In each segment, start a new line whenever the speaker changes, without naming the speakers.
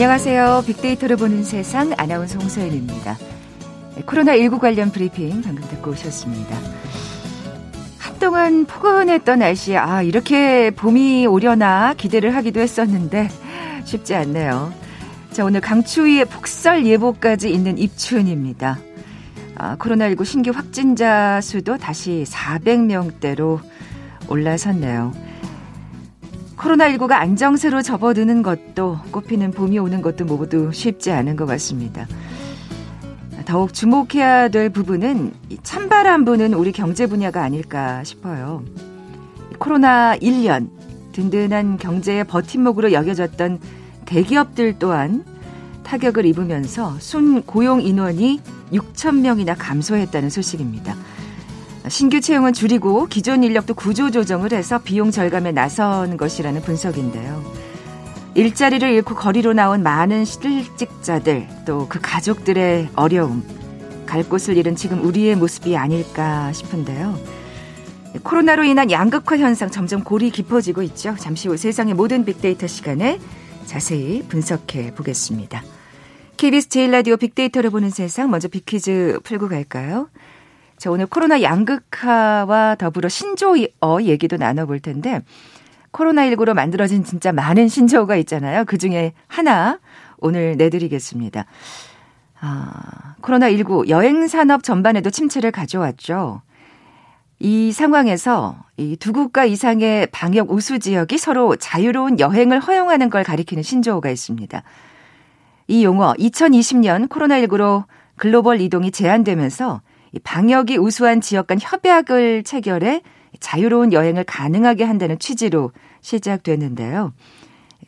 안녕하세요. 빅데이터를 보는 세상 아나운서 홍서연입니다. 코로나19 관련 브리핑 방금 듣고 오셨습니다. 한동안 포근했던 날씨에 아 이렇게 봄이 오려나 기대를 하기도 했었는데 쉽지 않네요. 자 오늘 강추위에 폭설 예보까지 있는 입춘입니다. 아, 코로나19 신규 확진자 수도 다시 400명대로 올라섰네요. 코로나19가 안정세로 접어드는 것도 꽃피는 봄이 오는 것도 모두 쉽지 않은 것 같습니다. 더욱 주목해야 될 부분은 찬바람 부는 우리 경제 분야가 아닐까 싶어요. 코로나 1년 든든한 경제의 버팀목으로 여겨졌던 대기업들 또한 타격을 입으면서 순 고용 인원이 6천 명이나 감소했다는 소식입니다. 신규 채용은 줄이고 기존 인력도 구조 조정을 해서 비용 절감에 나선 것이라는 분석인데요. 일자리를 잃고 거리로 나온 많은 실직자들 또 그 가족들의 어려움 갈 곳을 잃은 지금 우리의 모습이 아닐까 싶은데요. 코로나로 인한 양극화 현상 점점 골이 깊어지고 있죠. 잠시 후 세상의 모든 빅데이터 시간에 자세히 분석해 보겠습니다. KBS 제일라디오 빅데이터를 보는 세상 먼저 빅퀴즈 풀고 갈까요? 자, 오늘 코로나 양극화와 더불어 신조어 얘기도 나눠볼 텐데, 코로나19로 만들어진 진짜 많은 신조어가 있잖아요. 그 중에 하나 오늘 내드리겠습니다. 아, 코로나19 여행 산업 전반에도 침체를 가져왔죠. 이 상황에서 이 두 국가 이상의 방역 우수 지역이 서로 자유로운 여행을 허용하는 걸 가리키는 신조어가 있습니다. 이 용어 2020년 코로나19로 글로벌 이동이 제한되면서 방역이 우수한 지역 간 협약을 체결해 자유로운 여행을 가능하게 한다는 취지로 시작됐는데요.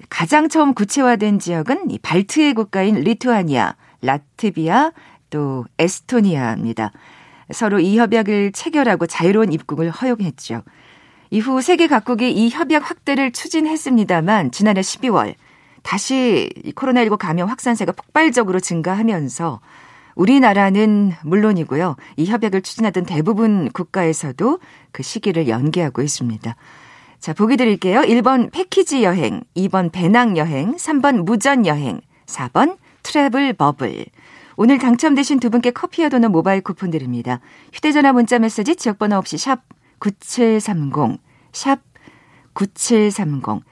가장 처음 구체화된 지역은 발트해 국가인 리투아니아, 라트비아, 또 에스토니아입니다. 서로 이 협약을 체결하고 자유로운 입국을 허용했죠. 이후 세계 각국이 이 협약 확대를 추진했습니다만 지난해 12월 다시 코로나19 감염 확산세가 폭발적으로 증가하면서 우리나라는 물론이고요. 이 협약을 추진하던 대부분 국가에서도 그 시기를 연기하고 있습니다. 자, 보기 드릴게요. 1번 패키지 여행, 2번 배낭 여행, 3번 무전 여행, 4번 트래블 버블. 오늘 당첨되신 두 분께 커피와 도넛 모바일 쿠폰 드립니다. 휴대전화 문자 메시지 지역번호 없이 샵 9730, 샵 9730.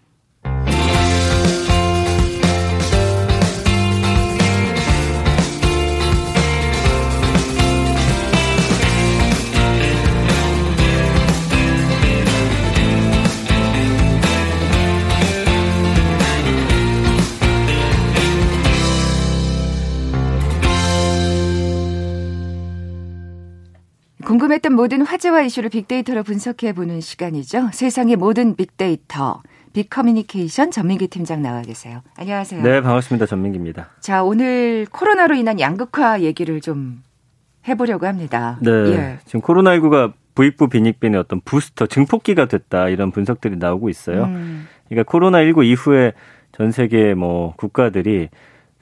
궁금했던 모든 화제와 이슈를 빅데이터로 분석해보는 시간이죠. 세상의 모든 빅데이터. 빅커뮤니케이션 전민기 팀장 나와 계세요. 안녕하세요.
네, 반갑습니다. 전민기입니다.
자, 오늘 코로나로 인한 양극화 얘기를 좀 해보려고 합니다.
네. 예. 지금 코로나19가 부익부 빈익빈의 어떤 부스터, 증폭기가 됐다 이런 분석들이 나오고 있어요. 음. 그러니까 코로나19 이후에 전 세계 뭐 국가들이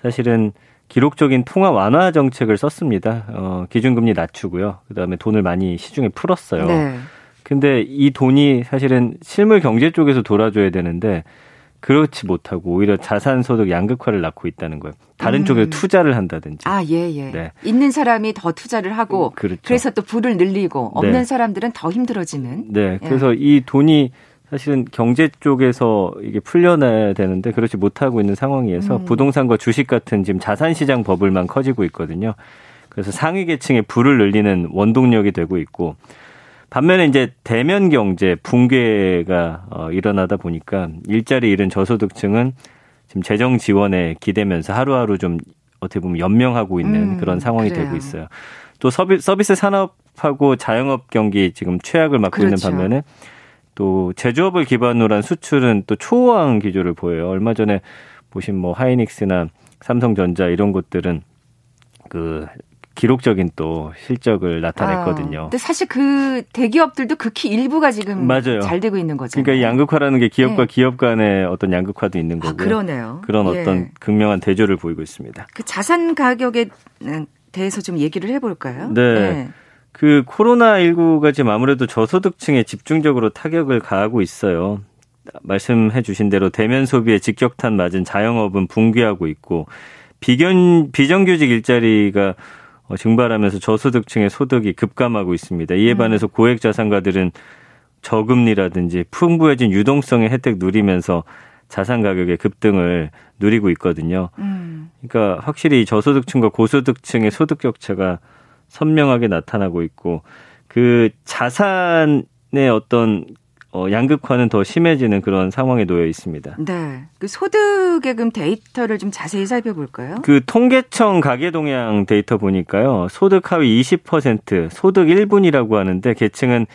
사실은 기록적인 통화 완화 정책을 썼습니다. 어, 기준금리 낮추고요. 그다음에 돈을 많이 시중에 풀었어요. 네. 근데 이 돈이 사실은 실물 경제 쪽에서 돌아줘야 되는데 그렇지 못하고 오히려 자산 소득 양극화를 낳고 있다는 거예요. 다른 음. 쪽에 투자를 한다든지.
아, 예, 예. 네. 있는 사람이 더 투자를 하고 그렇죠. 그래서 또 부를 늘리고 없는 네. 사람들은 더 힘들어지는.
네. 그래서 예. 이 돈이 사실은 경제 쪽에서 이게 풀려나야 되는데 그렇지 못하고 있는 상황이어서 음. 부동산과 주식 같은 지금 자산 시장 버블만 커지고 있거든요. 그래서 상위 계층의 부를 늘리는 원동력이 되고 있고 반면에 이제 대면 경제 붕괴가 어, 일어나다 보니까 일자리 잃은 저소득층은 지금 재정 지원에 기대면서 하루하루 좀 어떻게 보면 연명하고 있는 음, 그런 상황이 그래요. 되고 있어요. 또 서비, 서비스 산업하고 자영업 경기 지금 최악을 맞고 그렇죠. 있는 반면에 또 제조업을 기반으로 한 수출은 또 초호황 기조를 보여요. 얼마 전에 보신 뭐 하이닉스나 삼성전자 이런 곳들은 그 기록적인 또 실적을 나타냈거든요.
아, 근데 사실 그 대기업들도 극히 일부가 지금 맞아요. 잘 되고 있는 거잖아요.
그러니까 이 양극화라는 게 기업과 네. 기업 간의 어떤 양극화도 있는 아, 거고요.
아, 그러네요.
그런 예. 어떤 극명한 대조를 보이고 있습니다.
그 자산 가격에 대해서 좀 얘기를 해볼까요?
네. 네. 그 코로나19가 지금 아무래도 저소득층에 집중적으로 타격을 가하고 있어요. 말씀해 주신 대로 대면 소비에 직격탄 맞은 자영업은 붕괴하고 있고 비견 비정규직 일자리가 어, 증발하면서 저소득층의 소득이 급감하고 있습니다. 이에 음. 반해서 고액 자산가들은 저금리라든지 풍부해진 유동성의 혜택 누리면서 자산 가격의 급등을 누리고 있거든요. 음. 그러니까 확실히 저소득층과 고소득층의 소득 격차가 선명하게 나타나고 있고 그 자산의 어떤 어, 양극화는 더 심해지는 그런 상황에 놓여 있습니다.
네. 그 소득예금 데이터를 좀 자세히 살펴볼까요?
그 통계청 가계동향 데이터 보니까요. 소득 하위 20%, 소득 1분이라고 하는데 계층은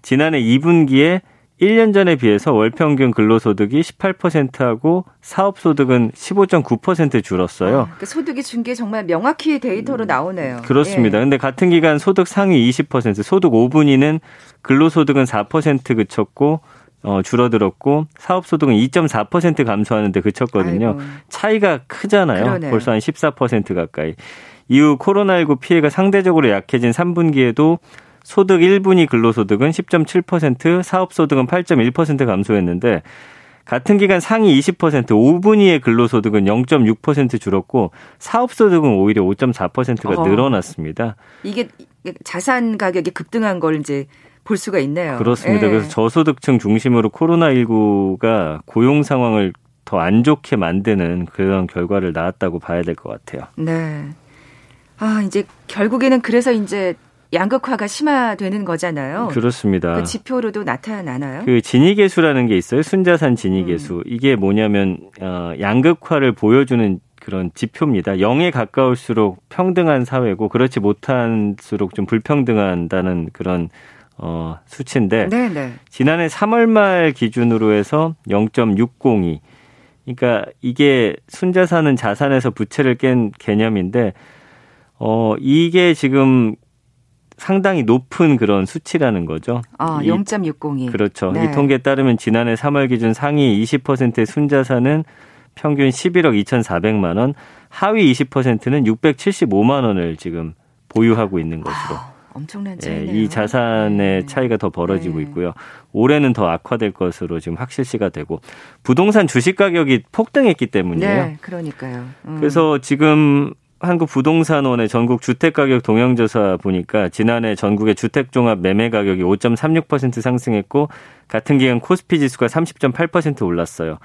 지난해 2분기에 1년 전에 비해서 월 평균 근로소득이 18%하고 사업소득은 15.9% 줄었어요. 아,
그 소득이 준 게 정말 명확히 데이터로 나오네요.
그렇습니다. 예. 근데 같은 기간 소득 상위 20%, 소득 5분위는 근로소득은 4% 그쳤고 어, 줄어들었고 사업소득은 2.4% 감소하는데 그쳤거든요. 아이고. 차이가 크잖아요. 그러네요. 벌써 한 14% 가까이. 이후 코로나19 피해가 상대적으로 약해진 3분기에도 소득 1분위 근로소득은 10.7%, 사업소득은 8.1% 감소했는데 같은 기간 상위 20%, 5분위의 근로소득은 0.6% 줄었고 사업소득은 오히려 5.4%가 어. 늘어났습니다.
이게 자산 가격이 급등한 걸 이제 볼 수가 있네요.
그렇습니다. 예. 그래서 저소득층 중심으로 코로나19가 고용 상황을 더 안 좋게 만드는 그런 결과를 낳았다고 봐야 될 것 같아요.
네. 아, 이제 결국에는 그래서 이제 양극화가 심화되는 거잖아요.
그렇습니다.
그 지표로도 나타나나요?
그 진위계수라는 게 있어요. 순자산 진위계수. 음. 이게 뭐냐면 어, 양극화를 보여주는 그런 지표입니다. 0에 가까울수록 평등한 사회고 그렇지 못한수록 좀 불평등한다는 그런 어, 수치인데 네네. 네. 지난해 3월 말 기준으로 해서 0.602. 그러니까 이게 순자산은 자산에서 부채를 깬 개념인데 어, 이게 지금 상당히 높은 그런 수치라는 거죠.
아, 0.602.
그렇죠. 네. 이 통계에 따르면 지난해 3월 기준 상위 20%의 순자산은 평균 11억 2,400만 원, 하위 20%는 675만 원을 지금 보유하고 있는 것으로. 아,
엄청난 차이네요.
예, 이 자산의 네. 차이가 더 벌어지고 네. 있고요. 올해는 더 악화될 것으로 지금 확실시가 되고 부동산 주식 가격이 폭등했기 때문이에요. 네,
그러니까요.
음. 그래서 지금 한국 부동산원의 전국 주택가격 동향조사 보니까 지난해 전국의 주택종합 매매 가격이 5.36% 상승했고 같은 기간 코스피 지수가 30.8% 올랐어요.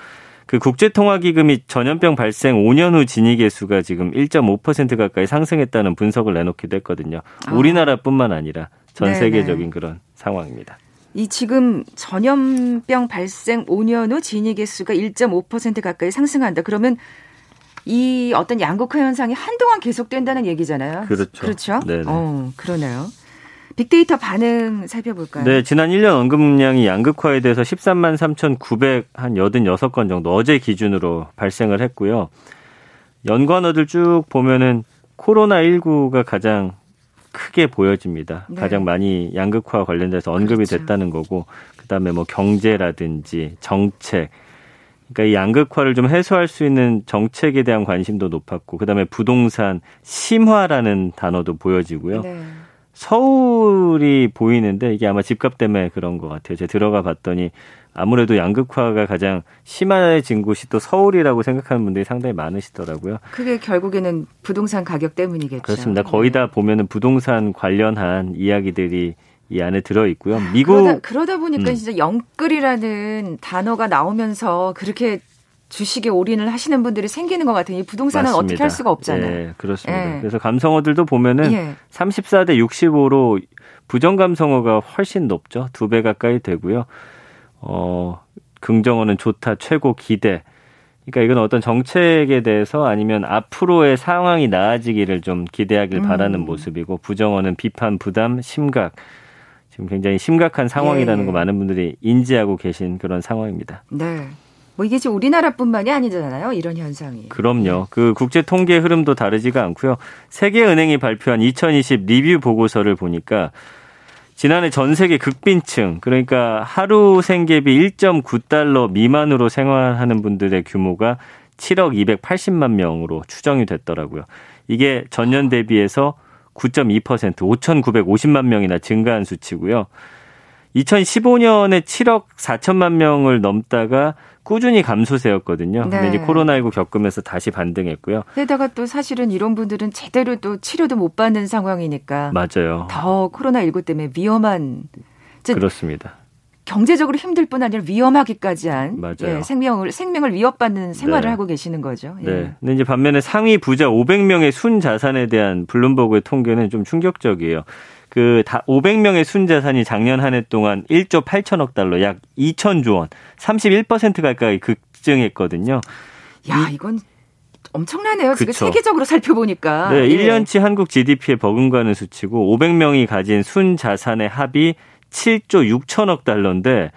그 국제통화기금이 전염병 발생 5년 후 진위계수가 지금 1.5% 가까이 상승했다는 분석을 내놓기도 했거든요. 아. 우리나라뿐만 아니라 전 네네. 세계적인 그런 상황입니다.
이 지금 전염병 발생 5년 후 진위계수가 1.5% 가까이 상승한다. 그러면 이 어떤 양극화 현상이 한동안 계속된다는 얘기잖아요.
그렇죠.
그렇죠. 네. 어, 그러네요. 빅데이터 반응 살펴볼까요?
네, 지난 1년 언급량이 양극화에 대해서 13만 3,986건 정도 어제 기준으로 발생을 했고요. 연관어들 쭉 보면은 코로나19가 가장 크게 보여집니다. 네. 가장 많이 양극화 관련돼서 언급이 그렇죠. 됐다는 거고, 그 다음에 뭐 경제라든지 정책, 그러니까 이 양극화를 좀 해소할 수 있는 정책에 대한 관심도 높았고 그다음에 부동산 심화라는 단어도 보여지고요. 네. 서울이 보이는데 이게 아마 집값 때문에 그런 것 같아요. 제가 들어가 봤더니 아무래도 양극화가 가장 심해진 곳이 또 서울이라고 생각하는 분들이 상당히 많으시더라고요.
그게 결국에는 부동산 가격 때문이겠죠.
그렇습니다. 거의 다 보면은 부동산 관련한 이야기들이 이 안에 들어 있고요. 미국
그러다, 그러다 보니까 음. 진짜 영끌이라는 단어가 나오면서 그렇게 주식에 올인을 하시는 분들이 생기는 것 같아요. 이 부동산은 맞습니다. 어떻게 할 수가 없잖아요.
네, 그렇습니다. 예. 그래서 감성어들도 보면은 예. 34대 65로 부정 감성어가 훨씬 높죠. 두 배 가까이 되고요. 어, 긍정어는 좋다, 최고, 기대. 그러니까 이건 어떤 정책에 대해서 아니면 앞으로의 상황이 나아지기를 좀 기대하길 음. 바라는 모습이고 부정어는 비판, 부담, 심각. 지금 굉장히 심각한 상황이라는 예. 거 많은 분들이 인지하고 계신 그런 상황입니다.
네. 뭐 이게 지금 우리나라뿐만이 아니잖아요. 이런 현상이.
그럼요. 그 국제 통계 흐름도 다르지가 않고요. 세계은행이 발표한 2020 리뷰 보고서를 보니까 지난해 전 세계 극빈층 그러니까 하루 생계비 1.9달러 미만으로 생활하는 분들의 규모가 7억 280만 명으로 추정이 됐더라고요. 이게 전년 대비해서 9.2% 5,950만 명이나 증가한 수치고요. 2015년에 7억 4천만 명을 넘다가 꾸준히 감소세였거든요. 네. 근데 이제 코로나19 겪으면서 다시 반등했고요.
게다가 또 사실은 이런 분들은 제대로 또 치료도 못 받는 상황이니까
맞아요.
더 코로나19 때문에 위험한
그렇습니다.
경제적으로 힘들 뿐 아니라 위험하기까지 한 예, 생명을 생명을 위협받는 생활을 네. 하고 계시는 거죠.
예. 네. 근데 이제 반면에 상위 부자 500명의 순 자산에 대한 블룸버그의 통계는 좀 충격적이에요. 그 500명의 순 자산이 작년 한 해 동안 1조 8천억 달러, 약 2천조 원, 31% 가까이 급증했거든요.
야, 이건 엄청나네요. 지금 세계적으로 살펴보니까.
네, 예. 1년치 한국 GDP에 버금가는 수치고 500명이 가진 순 자산의 합이 7조 6천억 달러인데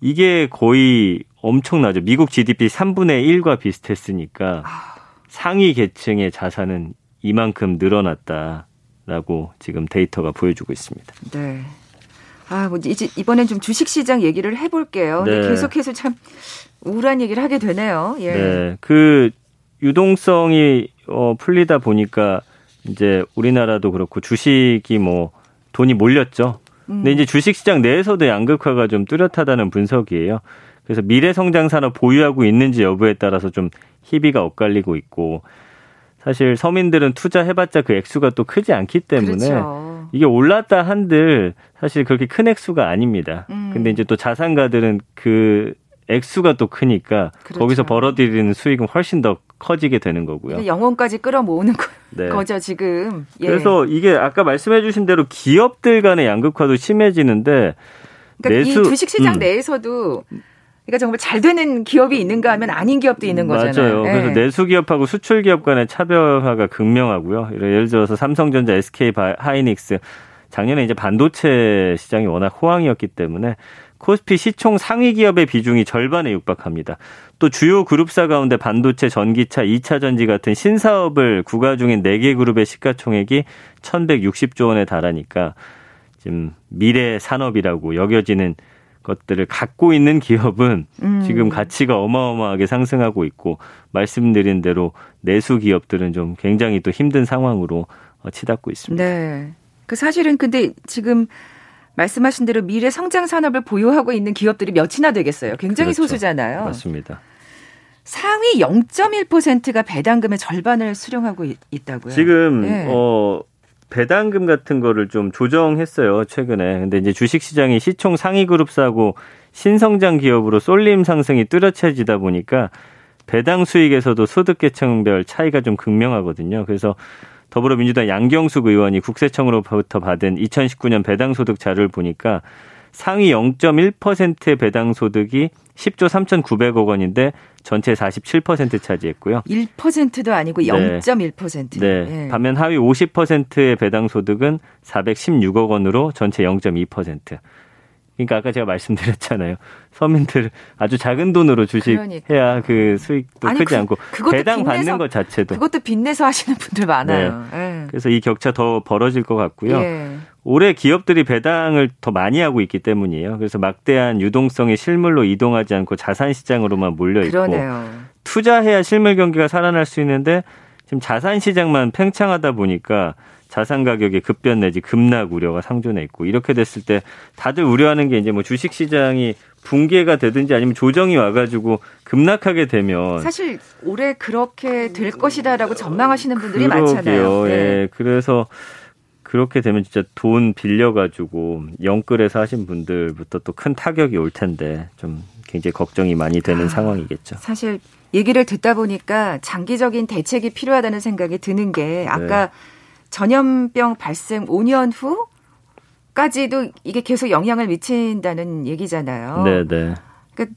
이게 거의 엄청나죠. 미국 GDP 3분의 1과 비슷했으니까 아. 상위 계층의 자산은 이만큼 늘어났다. 라고 지금 데이터가 보여주고 있습니다.
네. 아, 뭐 이제 이번엔 좀 주식 시장 얘기를 해 볼게요. 네. 계속해서 참 우울한 얘기를 하게 되네요. 예.
네. 그 유동성이 어 풀리다 보니까 이제 우리나라도 그렇고 주식이 뭐 돈이 몰렸죠. 근데 음. 이제 주식 시장 내에서도 양극화가 좀 뚜렷하다는 분석이에요. 그래서 미래 성장 산업 보유하고 있는지 여부에 따라서 좀 희비가 엇갈리고 있고 사실 서민들은 투자해봤자 그 액수가 또 크지 않기 때문에 그렇죠. 이게 올랐다 한들 사실 그렇게 큰 액수가 아닙니다. 음. 근데 이제 또 자산가들은 그 액수가 또 크니까 그렇죠. 거기서 벌어들이는 수익은 훨씬 더 커지게 되는 거고요.
영혼까지 끌어모으는 거, 네. 죠 지금.
예. 그래서 이게 아까 말씀해주신 대로 기업들 간의 양극화도 심해지는데
그러니까 내수, 이 주식 시장 음. 내에서도 그러니까 정말 잘 되는 기업이 있는가 하면 아닌 기업도 있는 거잖아요.
맞아요. 네. 그래서 내수 기업하고 수출 기업 간의 차별화가 극명하고요. 예를 들어서 삼성전자, SK 하이닉스 작년에 이제 반도체 시장이 워낙 호황이었기 때문에 코스피 시총 상위 기업의 비중이 절반에 육박합니다. 또 주요 그룹사 가운데 반도체, 전기차, 2차 전지 같은 신사업을 구가 중인 4개 그룹의 시가총액이 1160조 원에 달하니까 지금 미래 산업이라고 여겨지는 것들을 갖고 있는 기업은 음. 지금 가치가 어마어마하게 상승하고 있고 말씀드린 대로 내수 기업들은 좀 굉장히 또 힘든 상황으로 어, 치닫고 있습니다.
네. 그 사실은 근데 지금 말씀하신 대로 미래 성장 산업을 보유하고 있는 기업들이 몇이나 되겠어요. 굉장히 그렇죠. 소수잖아요.
맞습니다.
상위 0.1%가 배당금의 절반을 수령하고 있, 다고요
지금 네. 어 배당금 같은 거를 좀 조정했어요, 최근에. 근데 이제 주식 시장이 시총 상위 그룹사고 신성장 기업으로 쏠림 상승이 뚜렷해지다 보니까 배당 수익에서도 소득 계층별 차이가 좀 극명하거든요. 그래서 더불어민주당 양경숙 의원이 국세청으로부터 받은 2019년 배당 소득 자료를 보니까 상위 0.1%의 배당 소득이 10조 3,900억 원인데 전체 47% 차지했고요.
1%도 아니고 0.1%.
네. 네. 반면 하위 50%의 배당 소득은 416억 원으로 전체 0.2%. 그러니까 아까 제가 말씀드렸잖아요. 서민들 아주 작은 돈으로 주식 그러니까. 해야 그 수익도 아니, 크지 그, 않고 배당 빚내서, 받는 것 자체도
그것도 빚내서 하시는 분들 많아요. 네.
네. 그래서 이 격차 더 벌어질 것 같고요. 예. 올해 기업들이 배당을 더 많이 하고 있기 때문이에요. 그래서 막대한 유동성이 실물로 이동하지 않고 자산 시장으로만 몰려 있고 그러네요. 투자해야 실물 경기가 살아날 수 있는데 지금 자산 시장만 팽창하다 보니까 자산 가격의 급변 내지 급락 우려가 상존해 있고 이렇게 됐을 때 다들 우려하는 게 이제 뭐 주식 시장이 붕괴가 되든지 아니면 조정이 와가지고 급락하게 되면
사실 올해 그렇게 될 것이다라고 전망하시는 분들이 그러게요. 많잖아요.
네. 예, 그래서 그렇게 되면 진짜 돈 빌려가지고 영끌에서 하신 분들부터 또 큰 타격이 올 텐데 좀 굉장히 걱정이 많이 되는 아, 상황이겠죠.
사실 얘기를 듣다 보니까 장기적인 대책이 필요하다는 생각이 드는 게 아까 네. 전염병 발생 5년 후 까지도 이게 계속 영향을 미친다는 얘기잖아요.
네, 네.
그러니까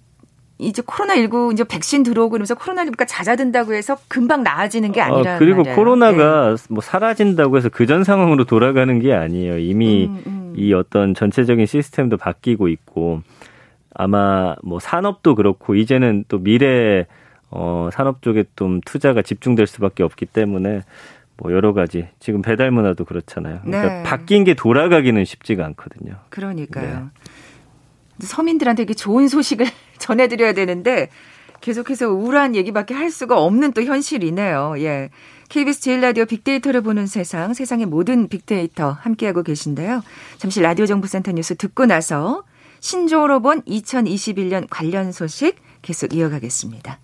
이제 코로나19 이제 백신 들어오고 이러면서 코로나19가 잦아든다고 해서 금방 나아지는 게 아니라
아, 그리고 말이에요. 코로나가 네. 뭐 사라진다고 해서 그전 상황으로 돌아가는 게 아니에요. 이미 음, 음. 이 어떤 전체적인 시스템도 바뀌고 있고 아마 뭐 산업도 그렇고 이제는 또 미래 어 산업 쪽에 좀 투자가 집중될 수밖에 없기 때문에 뭐 여러 가지 지금 배달 문화도 그렇잖아요. 그러니까 네. 바뀐 게 돌아가기는 쉽지가 않거든요.
그러니까요. 네. 서민들한테 이게 좋은 소식을 전해드려야 되는데 계속해서 우울한 얘기밖에 할 수가 없는 또 현실이네요. 예. KBS 제일 라디오 빅데이터를 보는 세상, 세상의 모든 빅데이터 함께하고 계신데요. 잠시 라디오 정보센터 뉴스 듣고 나서 신조어로 본 2021년 관련 소식 계속 이어가겠습니다.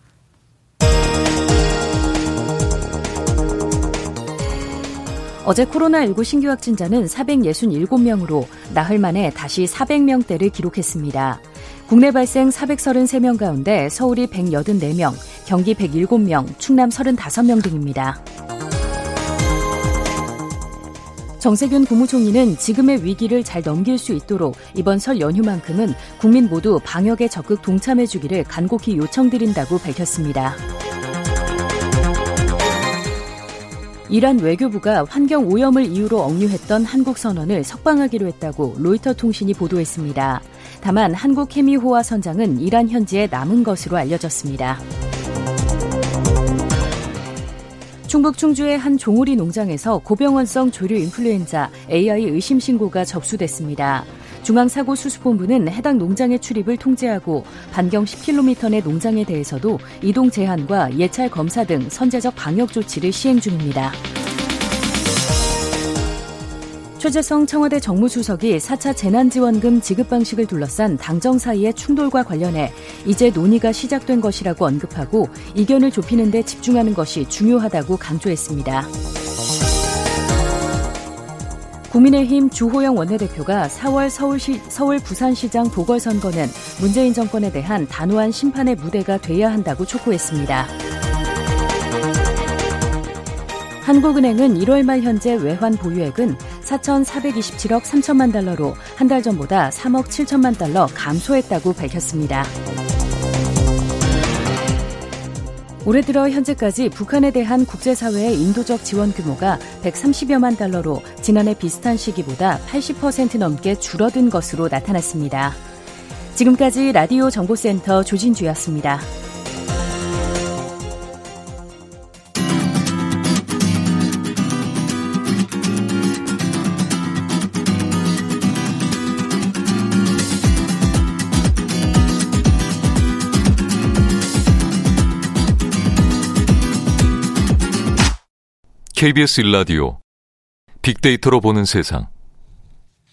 어제 코로나19 신규 확진자는 467명으로 나흘 만에 다시 400명대를 기록했습니다. 국내 발생 433명 가운데 서울이 184명, 경기 107명, 충남 35명 등입니다. 정세균 국무총리는 지금의 위기를 잘 넘길 수 있도록 이번 설 연휴만큼은 국민 모두 방역에 적극 동참해 주기를 간곡히 요청드린다고 밝혔습니다. 이란 외교부가 환경 오염을 이유로 억류했던 한국 선언을 석방하기로 했다고 로이터 통신이 보도했습니다. 다만 한국 케미호화 선장은 이란 현지에 남은 것으로 알려졌습니다. 충북 충주의 한 종오리 농장에서 고병원성 조류 인플루엔자 AI 의심 신고가 접수됐습니다. 중앙사고수습본부는 해당 농장의 출입을 통제하고 반경 10km 내 농장에 대해서도 이동 제한과 예찰 검사 등 선제적 방역 조치를 시행 중입니다. 최재성 청와대 정무수석이 4차 재난지원금 지급 방식을 둘러싼 당정 사이의 충돌과 관련해 이제 논의가 시작된 것이라고 언급하고 이견을 좁히는 데 집중하는 것이 중요하다고 강조했습니다. 국민의힘 주호영 원내대표가 4월 서울시, 서울 부산시장 보궐선거는 문재인 정권에 대한 단호한 심판의 무대가 돼야 한다고 촉구했습니다. 한국은행은 1월 말 현재 외환 보유액은 4,427억 3천만 달러로 한 달 전보다 3억 7천만 달러 감소했다고 밝혔습니다. 올해 들어 현재까지 북한에 대한 국제사회의 인도적 지원 규모가 130여만 달러로 지난해 비슷한 시기보다 80% 넘게 줄어든 것으로 나타났습니다. 지금까지 라디오 정보센터 조진주였습니다.
KBS 일라디오 빅데이터로 보는 세상.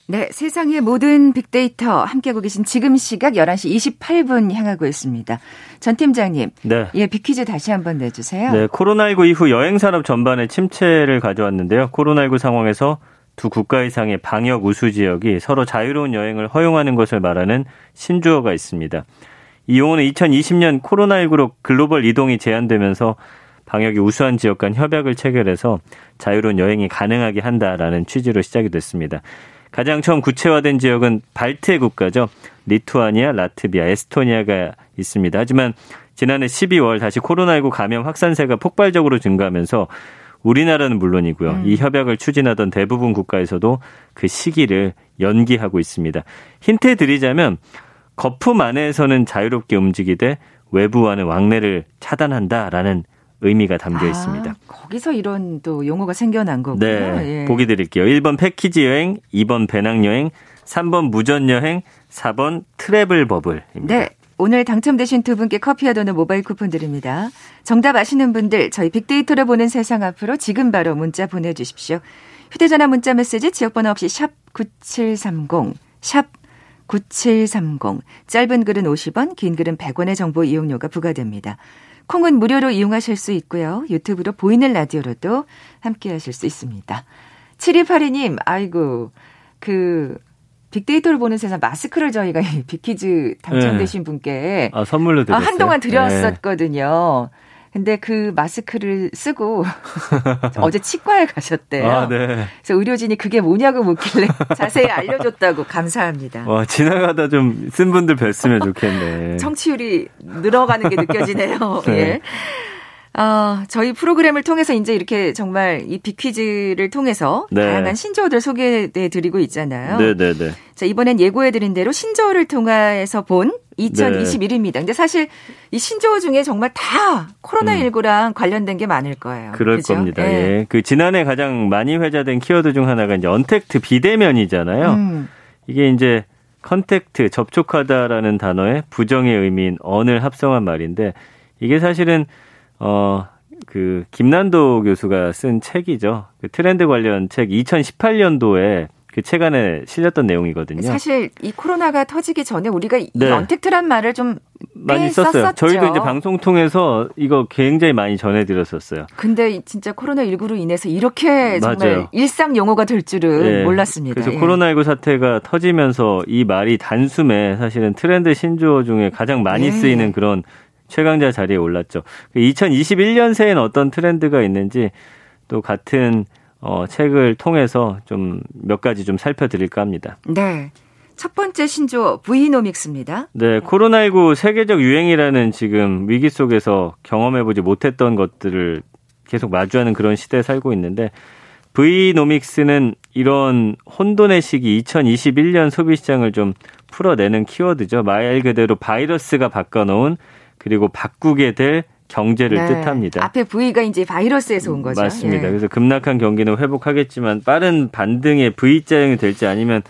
네, 세상의 모든 빅데이터 함께하고 계신 지금 시각 11시 28분 향하고 있습니다. 전 팀장님. 네. 예, 빅퀴즈 다시 한번 내주세요.
네, 코로나19 이후 여행 산업 전반의 침체를 가져왔는데요. 코로나19 상황에서 두 국가 이상의 방역 우수 지역이 서로 자유로운 여행을 허용하는 것을 말하는 신조어가 있습니다. 이 용어는 2020년 코로나19로 글로벌 이동이 제한되면서 방역이 우수한 지역 간 협약을 체결해서 자유로운 여행이 가능하게 한다라는 취지로 시작이 됐습니다. 가장 처음 구체화된 지역은 발트해 국가죠. 리투아니아, 라트비아, 에스토니아가 있습니다. 하지만 지난해 12월 다시 코로나19 감염 확산세가 폭발적으로 증가하면서 우리나라는 물론이고요. 음. 이 협약을 추진하던 대부분 국가에서도 그 시기를 연기하고 있습니다. 힌트 드리자면 거품 안에서는 자유롭게 움직이되 외부와는 왕래를 차단한다라는 의미가 담겨 아, 있습니다.
거기서 이런 또 용어가 생겨난 거군요.
네. 예. 보기 드릴게요. 1번 패키지 여행, 2번 배낭 여행, 3번 무전 여행, 4번 트래블 버블입니다.
네. 오늘 당첨되신 두 분께 커피와 도는 모바일 쿠폰 드립니다. 정답 아시는 분들 저희 빅데이터를 보는 세상 앞으로 지금 바로 문자 보내주십시오. 휴대전화 문자 메시지 지역번호 없이 샵 9730, 샵 9730. 짧은 글은 50원, 긴 글은 100원의 정보 이용료가 부과됩니다. 콩은 무료로 이용하실 수 있고요. 유튜브로 보이는 라디오로도 함께 하실 수 있습니다. 7282님, 아이고, 그, 빅데이터를 보는 세상 마스크를 저희가 빅퀴즈 당첨되신 네. 분께
아, 선물로 드렸어요.
아, 한동안 드렸었거든요. 네. 근데 그 마스크를 쓰고 어제 치과에 가셨대요. 아, 네. 그래서 의료진이 그게 뭐냐고 묻길래 자세히 알려줬다고 감사합니다.
와, 지나가다 좀 쓴 분들 뵀으면 좋겠네.
청취율이 늘어가는 게 느껴지네요. 네. 예. 어, 저희 프로그램을 통해서 이제 이렇게 정말 이 빅퀴즈를 통해서 네. 다양한 신조어들 소개해 드리고 있잖아요.
네 네네. 네, 네.
자, 이번엔 예고해 드린 대로 신조어를 통해서 본 2021입니다. 근데 사실 이 신조어 중에 정말 다 코로나19랑 음. 관련된 게 많을 거예요.
그럴 그죠? 겁니다. 예. 예. 그 지난해 가장 많이 회자된 키워드 중 하나가 이제 언택트 비대면이잖아요. 음. 이게 이제 contact 접촉하다라는 단어의 부정의 의미인 un을 합성한 말인데 이게 사실은 어 그 김난도 교수가 쓴 책이죠. 그 트렌드 관련 책 2018년도에 그책 안에 실렸던 내용이거든요.
사실 이 코로나가 터지기 전에 우리가 네. 이 untact란 말을 좀 많이 썼어요.
저희도 이제 방송 통해서 이거 굉장히 많이 전해드렸었어요.
근데 진짜 코로나 19로 인해서 이렇게 정말 맞아요. 일상 용어가 될 줄은 네. 몰랐습니다.
그래서 예. 코로나 19 사태가 터지면서 이 말이 단숨에 사실은 트렌드 신조어 중에 가장 많이 예. 쓰이는 그런 최강자 자리에 올랐죠. 2021년새엔 그 어떤 트렌드가 있는지 또 같은 어, 책을 통해서 좀 몇 가지 좀 살펴드릴까 합니다.
네. 첫 번째 신조어 브이노믹스입니다.
네, 코로나19 세계적 유행이라는 지금 위기 속에서 경험해보지 못했던 것들을 계속 마주하는 그런 시대에 살고 있는데 브이노믹스는 이런 혼돈의 시기 2021년 소비 시장을 좀 풀어내는 키워드죠. 말 그대로 바이러스가 바꿔놓은 그리고 바꾸게 될 경제를 네. 뜻합니다.
앞에 V가 이제 바이러스에서 온 거죠.
맞습니다. 예. 그래서 급락한 경기는 회복하겠지만 빠른 반등의 V자형이 될지 아니면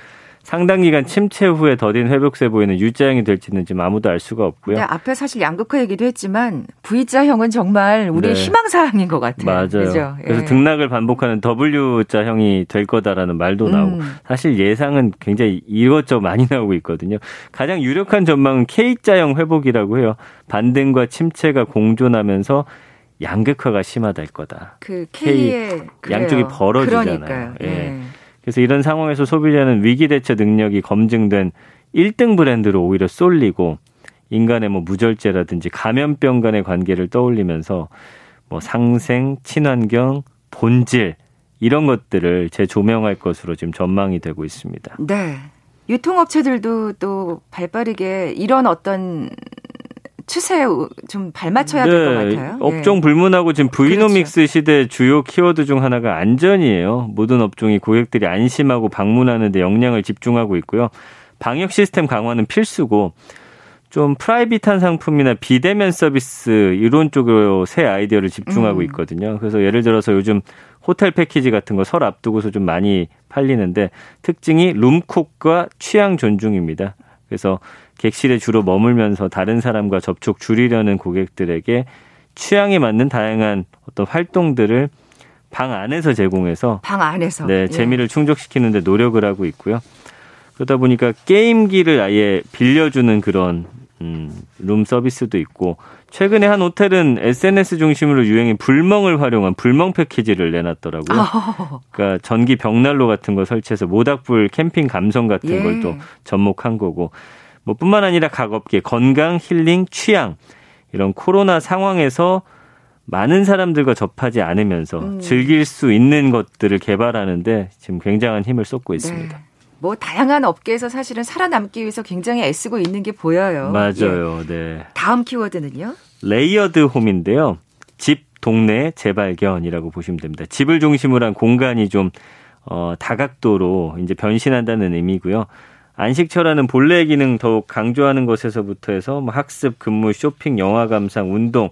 상당 기간 침체 후에 더딘 회복세 보이는 U자형이 될지는 지금 아무도 알 수가 없고요.
네, 앞에 사실 양극화 얘기도 했지만 V자형은 정말 우리의 네. 희망사항인 것 같아요.
맞아요. 그죠? 그래서 예. 등락을 반복하는 W자형이 될 거다라는 말도 나오고 음. 사실 예상은 굉장히 이것저것 많이 나오고 있거든요. 가장 유력한 전망은 K자형 회복이라고 해요. 반등과 침체가 공존하면서 양극화가 심화될 거다.
그 K의
K, 양쪽이 벌어지잖아요.
그러니까요. 예. 예.
그래서 이런 상황에서 소비자는 위기 대처 능력이 검증된 1등 브랜드로 오히려 쏠리고 인간의 뭐 무절제라든지 감염병 간의 관계를 떠올리면서 뭐 상생, 친환경, 본질 이런 것들을 재조명할 것으로 지금 전망이 되고 있습니다.
네. 유통업체들도 또 발빠르게 이런 어떤 추세에 좀 발맞춰야 네, 될것 같아요.
업종 예. 불문하고 지금 브이노믹스 그렇죠. 시대 주요 키워드 중 하나가 안전이에요. 모든 업종이 고객들이 안심하고 방문하는 데 역량을 집중하고 있고요. 방역 시스템 강화는 필수고 좀 프라이빗한 상품이나 비대면 서비스 이런 쪽으로 새 아이디어를 집중하고 음. 있거든요. 그래서 예를 들어서 요즘 호텔 패키지 같은 거 설 앞두고서 좀 많이 팔리는데 특징이 룸콕과 취향 존중입니다. 그래서 객실에 주로 머물면서 다른 사람과 접촉 줄이려는 고객들에게 취향에 맞는 다양한 어떤 활동들을 방 안에서 제공해서
방 안에서
네, 예. 재미를 충족시키는데 노력을 하고 있고요. 그러다 보니까 게임기를 아예 빌려주는 그런 음, 룸 서비스도 있고 최근에 한 호텔은 SNS 중심으로 유행인 불멍을 활용한 불멍 패키지를 내놨더라고요. 어. 그러니까 전기 벽난로 같은 거 설치해서 모닥불 캠핑 감성 같은 예. 걸또 접목한 거고 뭐 뿐만 아니라 각 업계 건강, 힐링, 취향 이런 코로나 상황에서 많은 사람들과 접하지 않으면서 음. 즐길 수 있는 것들을 개발하는데 지금 굉장한 힘을 쏟고 있습니다. 네.
뭐 다양한 업계에서 사실은 살아남기 위해서 굉장히 애쓰고 있는 게 보여요.
맞아요. 예. 네.
다음 키워드는요?
layered home인데요. 집, 동네 재발견이라고 보시면 됩니다. 집을 중심으로 한 공간이 좀 어, 다각도로 이제 변신한다는 의미고요. 안식처라는 본래 기능 더욱 강조하는 것에서부터 해서 뭐 학습, 근무, 쇼핑, 영화 감상, 운동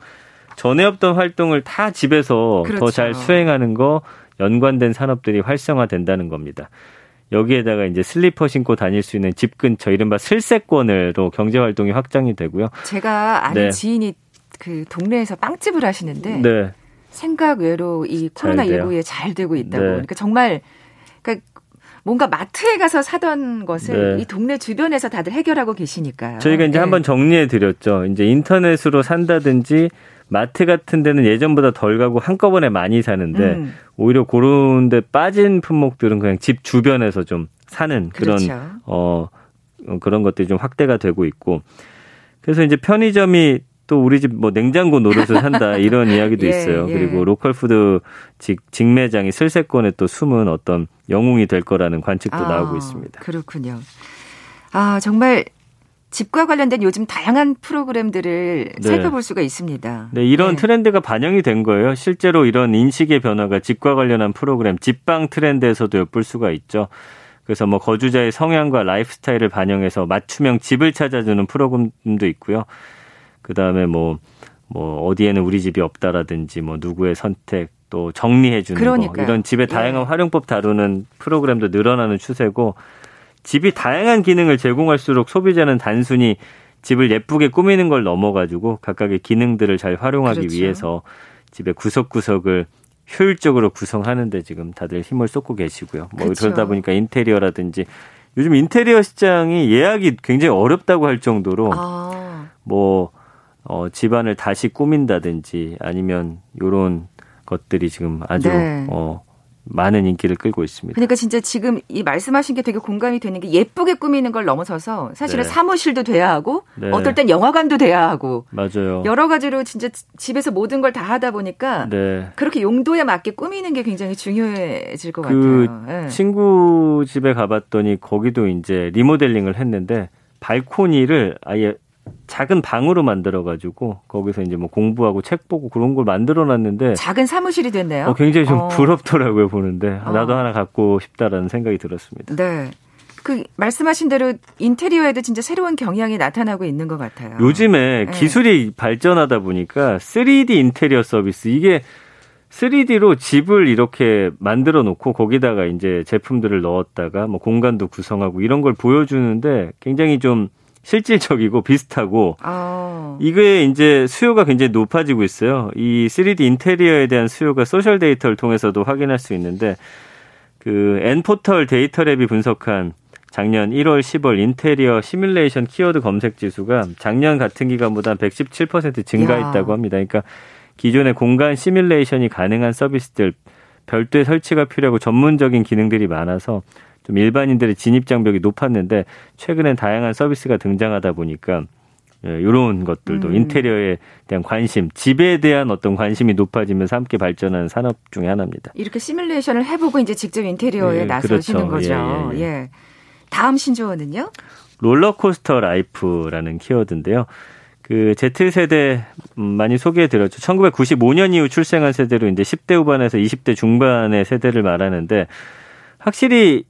전에 없던 활동을 다 집에서 그렇죠. 더잘 수행하는 거 연관된 산업들이 활성화된다는 겁니다. 여기에다가 이제 슬리퍼 신고 다닐 수 있는 집 근처 이른바 슬세권으로 경제 활동이 확장이 되고요.
제가 아는 네. 지인이 그 동네에서 빵집을 하시는데 네. 생각 외로 이 코로나 19에 잘 되고 있다고. 네. 그러니까 정말 그러니까 뭔가 마트에 가서 사던 것을 네. 이 동네 주변에서 다들 해결하고 계시니까요.
저희가 이제 네. 한번 정리해 드렸죠. 이제 인터넷으로 산다든지 마트 같은 데는 예전보다 덜 가고 한꺼번에 많이 사는데 음. 오히려 그런 데 빠진 품목들은 그냥 집 주변에서 좀 사는 그런 그렇죠. 어 그런 것들이 좀 확대가 되고 있고 그래서 이제 편의점이 또 우리 집 뭐 냉장고 노릇을 한다 이런 이야기도 예, 있어요. 예. 그리고 local food 직, 직매장이 슬세권에 또 숨은 어떤 영웅이 될 거라는 관측도 아, 나오고 있습니다.
그렇군요. 아 정말 집과 관련된 요즘 다양한 프로그램들을 네. 살펴볼 수가 있습니다.
네, 이런 네. 트렌드가 반영이 된 거예요. 실제로 이런 인식의 변화가 집과 관련한 프로그램, 집방 트렌드에서도 엿볼 수가 있죠. 그래서 뭐 거주자의 성향과 라이프스타일을 반영해서 맞춤형 집을 찾아주는 프로그램도 있고요. 그 다음에 뭐, 뭐, 어디에는 우리 집이 없다라든지 뭐, 누구의 선택, 또 정리해주는 거. 이런 집의 예. 다양한 예. 활용법 다루는 프로그램도 늘어나는 추세고, 집이 다양한 기능을 제공할수록 소비자는 단순히 집을 예쁘게 꾸미는 걸 넘어가지고 각각의 기능들을 잘 활용하기 그렇죠. 위해서 집의 구석구석을 효율적으로 구성하는데 지금 다들 힘을 쏟고 계시고요. 뭐 그렇죠. 그러다 보니까 인테리어라든지 요즘 인테리어 시장이 예약이 굉장히 어렵다고 할 정도로 아. 뭐 어, 집안을 다시 꾸민다든지 아니면 요런 것들이 지금 아주 네. 어 많은 인기를 끌고 있습니다.
그러니까 진짜 지금 이 말씀하신 게 되게 공감이 되는 게 예쁘게 꾸미는 걸 넘어서서 사실은 네. 사무실도 돼야 하고 네. 어떨 땐 영화관도 돼야 하고
맞아요.
여러 가지로 진짜 집에서 모든 걸 다 하다 보니까 네. 그렇게 용도에 맞게 꾸미는 게 굉장히 중요해질 것 그
같아요. 네. 친구 집에 가봤더니 거기도 이제 리모델링을 했는데 발코니를 아예 작은 방으로 만들어 가지고 거기서 이제 뭐 공부하고 책 보고 그런 걸 만들어 놨는데
작은 사무실이 됐네요.
어, 굉장히 좀 어. 부럽더라고요 보는데 어. 나도 하나 갖고 싶다라는 생각이 들었습니다.
네. 그 말씀하신 대로 인테리어에도 진짜 새로운 경향이 나타나고 있는 것 같아요.
요즘에 네. 기술이 발전하다 보니까 3D 인테리어 서비스 이게 3D로 집을 이렇게 만들어 놓고 거기다가 이제 제품들을 넣었다가 뭐 공간도 구성하고 이런 걸 보여주는데 굉장히 좀 실질적이고 비슷하고 아. 이게 이제 수요가 굉장히 높아지고 있어요. 이 3D 인테리어에 대한 수요가 social 데이터를 통해서도 확인할 수 있는데 그 엔포털 데이터랩이 분석한 작년 1월 10월 인테리어 시뮬레이션 키워드 검색 지수가 작년 같은 기간보다 117% 증가했다고 합니다. 그러니까 기존의 공간 시뮬레이션이 가능한 서비스들 별도의 설치가 필요하고 전문적인 기능들이 많아서 좀 일반인들의 진입 장벽이 높았는데 최근엔 다양한 서비스가 등장하다 보니까 이런 예, 것들도 음. 인테리어에 대한 관심, 집에 대한 어떤 관심이 높아지면서 함께 발전하는 산업 중의 하나입니다.
이렇게 시뮬레이션을 해보고 이제 직접 인테리어에 예, 나서시는 그렇죠. 거죠. 예, 예, 예. 예. 다음 신조어는요?
롤러코스터 life라는 키워드인데요. 그 Z세대 음, 많이 소개해 드렸죠. 1995년 이후 출생한 세대로 이제 10대 후반에서 20대 중반의 세대를 말하는데 확실히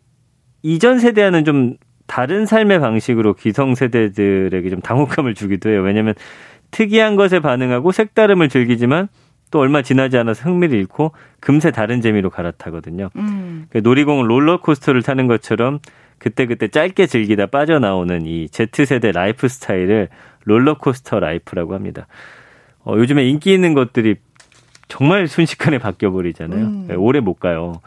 이전 세대와는 좀 다른 삶의 방식으로 기성 세대들에게 좀 당혹감을 주기도 해요. 왜냐하면 특이한 것에 반응하고 색다름을 즐기지만 또 얼마 지나지 않아서 흥미를 잃고 금세 다른 재미로 갈아타거든요. 음. 그 놀이공 롤러코스터를 타는 것처럼 그때그때 짧게 즐기다 빠져나오는 이 Z세대 라이프 스타일을 롤러코스터 life라고 합니다. 어, 요즘에 인기 있는 것들이 정말 순식간에 바뀌어버리잖아요. 음. 오래 못 가요.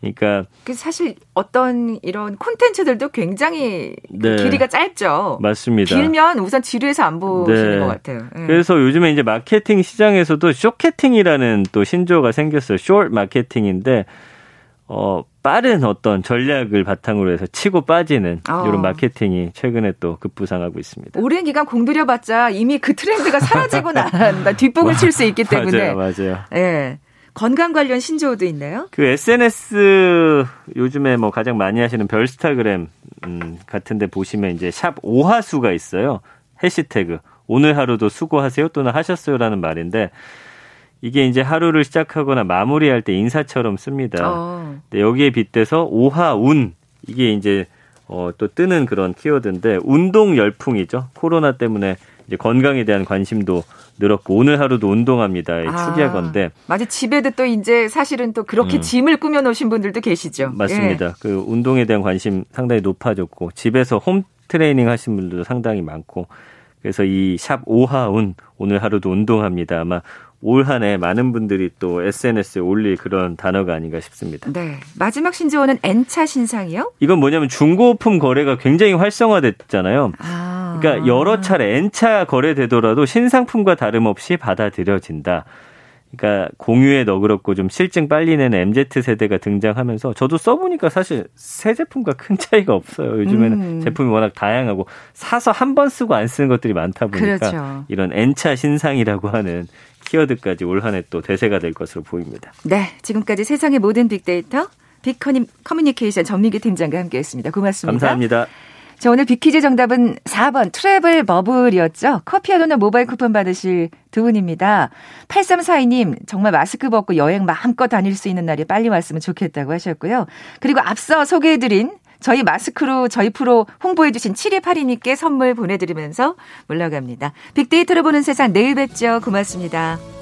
그러니까
그 사실 어떤 이런 콘텐츠들도 굉장히 네. 길이가 짧죠.
맞습니다.
길면 우선 지루해서 안 보시는 네. 것 같아요.
네. 그래서 요즘에 이제 마케팅 시장에서도 쇼케팅이라는 또 신조어가 생겼어요. 쇼트 마케팅인데 어 빠른 어떤 전략을 바탕으로 해서 치고 빠지는 어. 이런 마케팅이 최근에 또 급부상하고 있습니다.
오랜 기간 공들여봤자 이미 그 트렌드가 사라지고 난다 뒷북을 칠 수 있기 때문에
맞아요, 맞아요.
예. 건강 관련 신조어도 있나요?
그 SNS 요즘에 뭐 가장 많이 하시는 별스타그램 음, 같은데 보시면 이제 샵 오하수가 있어요. 해시태그 오늘 하루도 수고하세요 또는 하셨어요라는 말인데 이게 이제 하루를 시작하거나 마무리할 때 인사처럼 씁니다. 어. 근데 여기에 빗대서 오하운 이게 이제 어, 또 뜨는 그런 키워드인데 운동 열풍이죠. 코로나 때문에 이제 건강에 대한 관심도 늘었고 오늘 하루도 운동합니다. 아, 추기할 건데.
맞아 집에도 또 이제 사실은 또 그렇게 음. 짐을 꾸며 놓으신 분들도 계시죠.
맞습니다. 예. 그 운동에 대한 관심 상당히 높아졌고 집에서 홈 트레이닝 하신 분들도 상당히 많고 그래서 이 샵 오하운 오늘 하루도 운동합니다. 아마 올 한 해 많은 분들이 또 SNS에 올릴 그런 단어가 아닌가 싶습니다.
네. 마지막 신조어는 N차 신상이요?
이건 뭐냐면 중고품 거래가 굉장히 활성화됐잖아요. 아. 그러니까 여러 차례 N차 거래되더라도 신상품과 다름없이 받아들여진다. 그러니까 공유에 너그럽고 좀 실증 빨리 내는 MZ 세대가 등장하면서 저도 써보니까 사실 새 제품과 큰 차이가 없어요. 요즘에는 음. 제품이 워낙 다양하고 사서 한 번 쓰고 안 쓰는 것들이 많다 보니까 그렇죠. 이런 N차 신상이라고 하는 키워드까지 올 한 해 또 대세가 될 것으로 보입니다.
네, 지금까지 세상의 모든 빅데이터 빅커니 커뮤니케이션 전민기 팀장과 함께했습니다. 고맙습니다.
감사합니다.
자, 오늘 big 퀴즈 정답은 4번 travel bubble이었죠. 커피와 도넛 모바일 쿠폰 받으실 두 분입니다. 8342님, 정말 마스크 벗고 여행 마음껏 다닐 수 있는 날이 빨리 왔으면 좋겠다고 하셨고요. 그리고 앞서 소개해드린 저희 마스크로 저희 프로 홍보해주신 7282님께 선물 보내드리면서 물러갑니다. 빅데이터로 보는 세상 내일 뵙죠. 고맙습니다.